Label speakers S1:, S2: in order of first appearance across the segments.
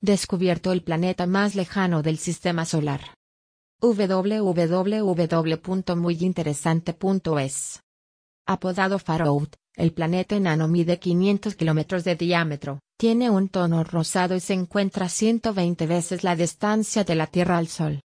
S1: descubierto el planeta más lejano del sistema solar. www.muyinteresante.es Apodado Farout, el planeta enano mide 500 kilómetros de diámetro, tiene un tono rosado y se encuentra a 120 veces la distancia de la Tierra al Sol.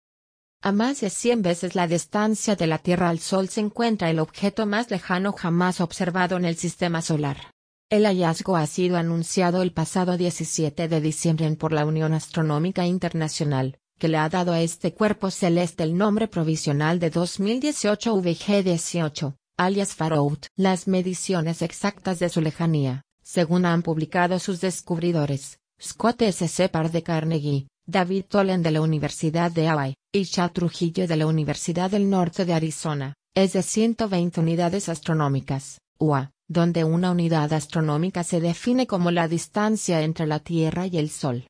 S1: A más de 100 veces la distancia de la Tierra al Sol se encuentra el objeto más lejano jamás observado en el sistema solar. El hallazgo ha sido anunciado el pasado 17 de diciembre por la Unión Astronómica Internacional, que le ha dado a este cuerpo celeste el nombre provisional de 2018 VG18, alias Farout. Las mediciones exactas de su lejanía, según han publicado sus descubridores, Scott S. Separ de Carnegie, David Tolen de la Universidad de Hawaii, y Chad Trujillo de la Universidad del Norte de Arizona, es de 120 unidades astronómicas, UA, donde una unidad astronómica se define como la distancia entre la Tierra y el Sol.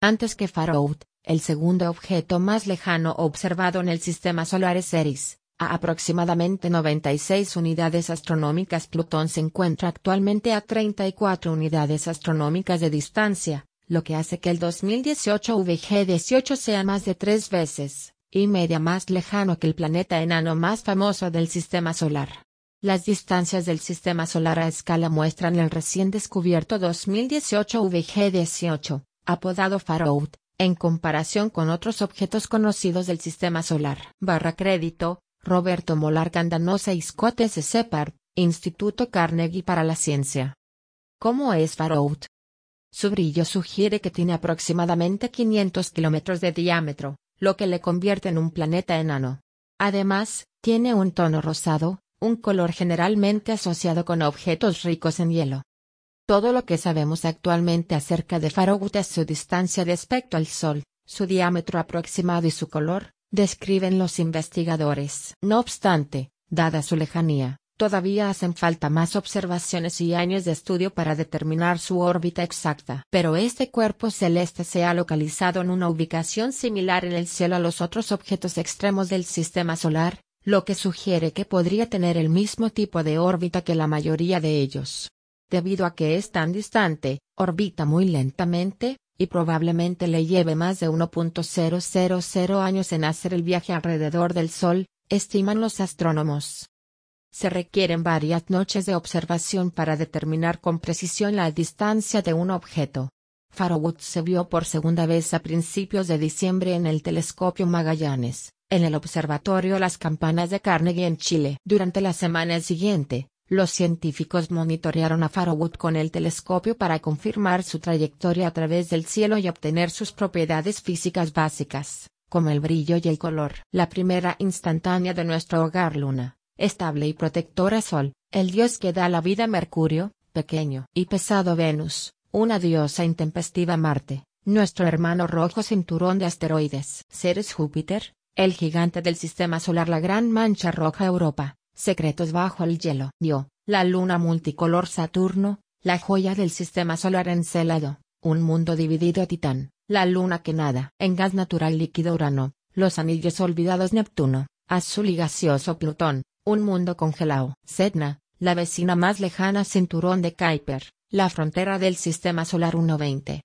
S1: Antes que Farout, el segundo objeto más lejano observado en el sistema solar es Eris, a aproximadamente 96 unidades astronómicas. Plutón se encuentra actualmente a 34 unidades astronómicas de distancia, lo que hace que el 2018 VG18 sea más de tres veces y media más lejano que el planeta enano más famoso del sistema solar. Las distancias del sistema solar a escala muestran el recién descubierto 2018 VG18, apodado Farout, en comparación con otros objetos conocidos del sistema solar. Barra crédito, Roberto Molar Candanosa y Scott S. Separ, Instituto Carnegie para la Ciencia. ¿Cómo es Farout? Su brillo sugiere que tiene aproximadamente 500 kilómetros de diámetro, lo que le convierte en un planeta enano. Además, tiene un tono rosado, un color generalmente asociado con objetos ricos en hielo. Todo lo que sabemos actualmente acerca de Farout es su distancia respecto al Sol, su diámetro aproximado y su color, describen los investigadores. No obstante, dada su lejanía, Todavía hacen falta más observaciones y años de estudio para determinar su órbita exacta. Pero este cuerpo celeste se ha localizado en una ubicación similar en el cielo a los otros objetos extremos del sistema solar, lo que sugiere que podría tener el mismo tipo de órbita que la mayoría de ellos. Debido a que es tan distante, orbita muy lentamente, y probablemente le lleve más de 1.000 años en hacer el viaje alrededor del Sol, estiman los astrónomos. Se requieren varias noches de observación para determinar con precisión la distancia de un objeto. Farowood se vio por segunda vez a principios de diciembre en el telescopio Magallanes, en el observatorio Las Campanas de Carnegie en Chile. Durante la semana siguiente, los científicos monitorearon a Farowood con el telescopio para confirmar su trayectoria a través del cielo y obtener sus propiedades físicas básicas, como el brillo y el color. La primera instantánea de nuestro hogar luna, estable y protectora Sol, el dios que da la vida Mercurio, pequeño y pesado Venus, una diosa intempestiva Marte, nuestro hermano rojo cinturón de asteroides. Ceres Júpiter, el gigante del sistema solar la gran mancha roja Europa, secretos bajo el hielo. Dio, la luna multicolor Saturno, la joya del sistema solar Encelado, un mundo dividido Titán, la luna que nada en gas natural líquido Urano, los anillos olvidados Neptuno, azul y gaseoso Plutón, un mundo congelado. Sedna, la vecina más lejana cinturón de Kuiper, la frontera del sistema solar 120.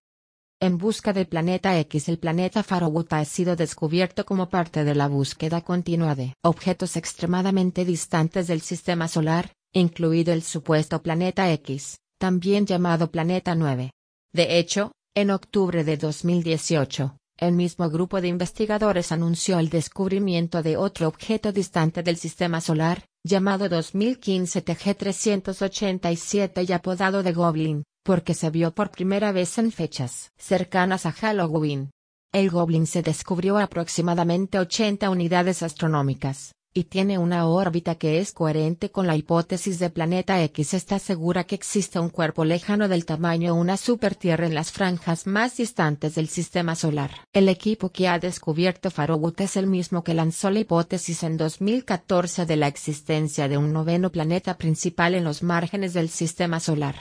S1: En busca del planeta X el planeta Farowood ha sido descubierto como parte de la búsqueda continua de objetos extremadamente distantes del sistema solar, incluido el supuesto planeta X, también llamado planeta 9. De hecho, en octubre de 2018, el mismo grupo de investigadores anunció el descubrimiento de otro objeto distante del sistema solar, llamado 2015 TG387 y apodado de Goblin, porque se vio por primera vez en fechas cercanas a Halloween. El Goblin se descubrió aproximadamente 80 unidades astronómicas, y tiene una órbita que es coherente con la hipótesis de planeta X. Está segura que existe un cuerpo lejano del tamaño una supertierra en las franjas más distantes del sistema solar. El equipo que ha descubierto Farowood es el mismo que lanzó la hipótesis en 2014 de la existencia de un noveno planeta principal en los márgenes del sistema solar.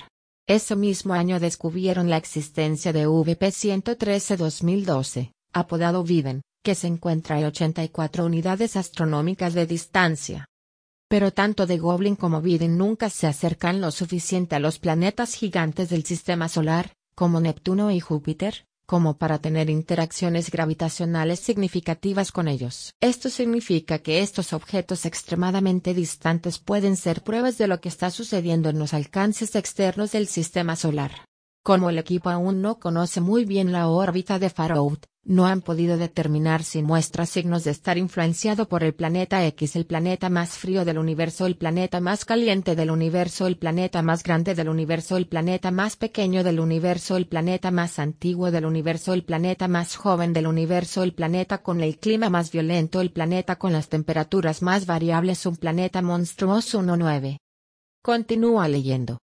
S1: Ese mismo año descubrieron la existencia de VP-113 2012, apodado Viven, que se encuentra a 84 unidades astronómicas de distancia. Pero tanto de Goblin como Biden nunca se acercan lo suficiente a los planetas gigantes del sistema solar, como Neptuno y Júpiter, como para tener interacciones gravitacionales significativas con ellos. Esto significa que estos objetos extremadamente distantes pueden ser pruebas de lo que está sucediendo en los alcances externos del sistema solar. Como el equipo aún no conoce muy bien la órbita de Far no han podido determinar si muestra signos de estar influenciado por el planeta X, el planeta más frío del universo, el planeta más caliente del universo, el planeta más grande del universo, el planeta más pequeño del universo, el planeta más antiguo del universo, el planeta más joven del universo, el planeta con el clima más violento, el planeta con las temperaturas más variables, un planeta monstruoso 19. Continúa leyendo.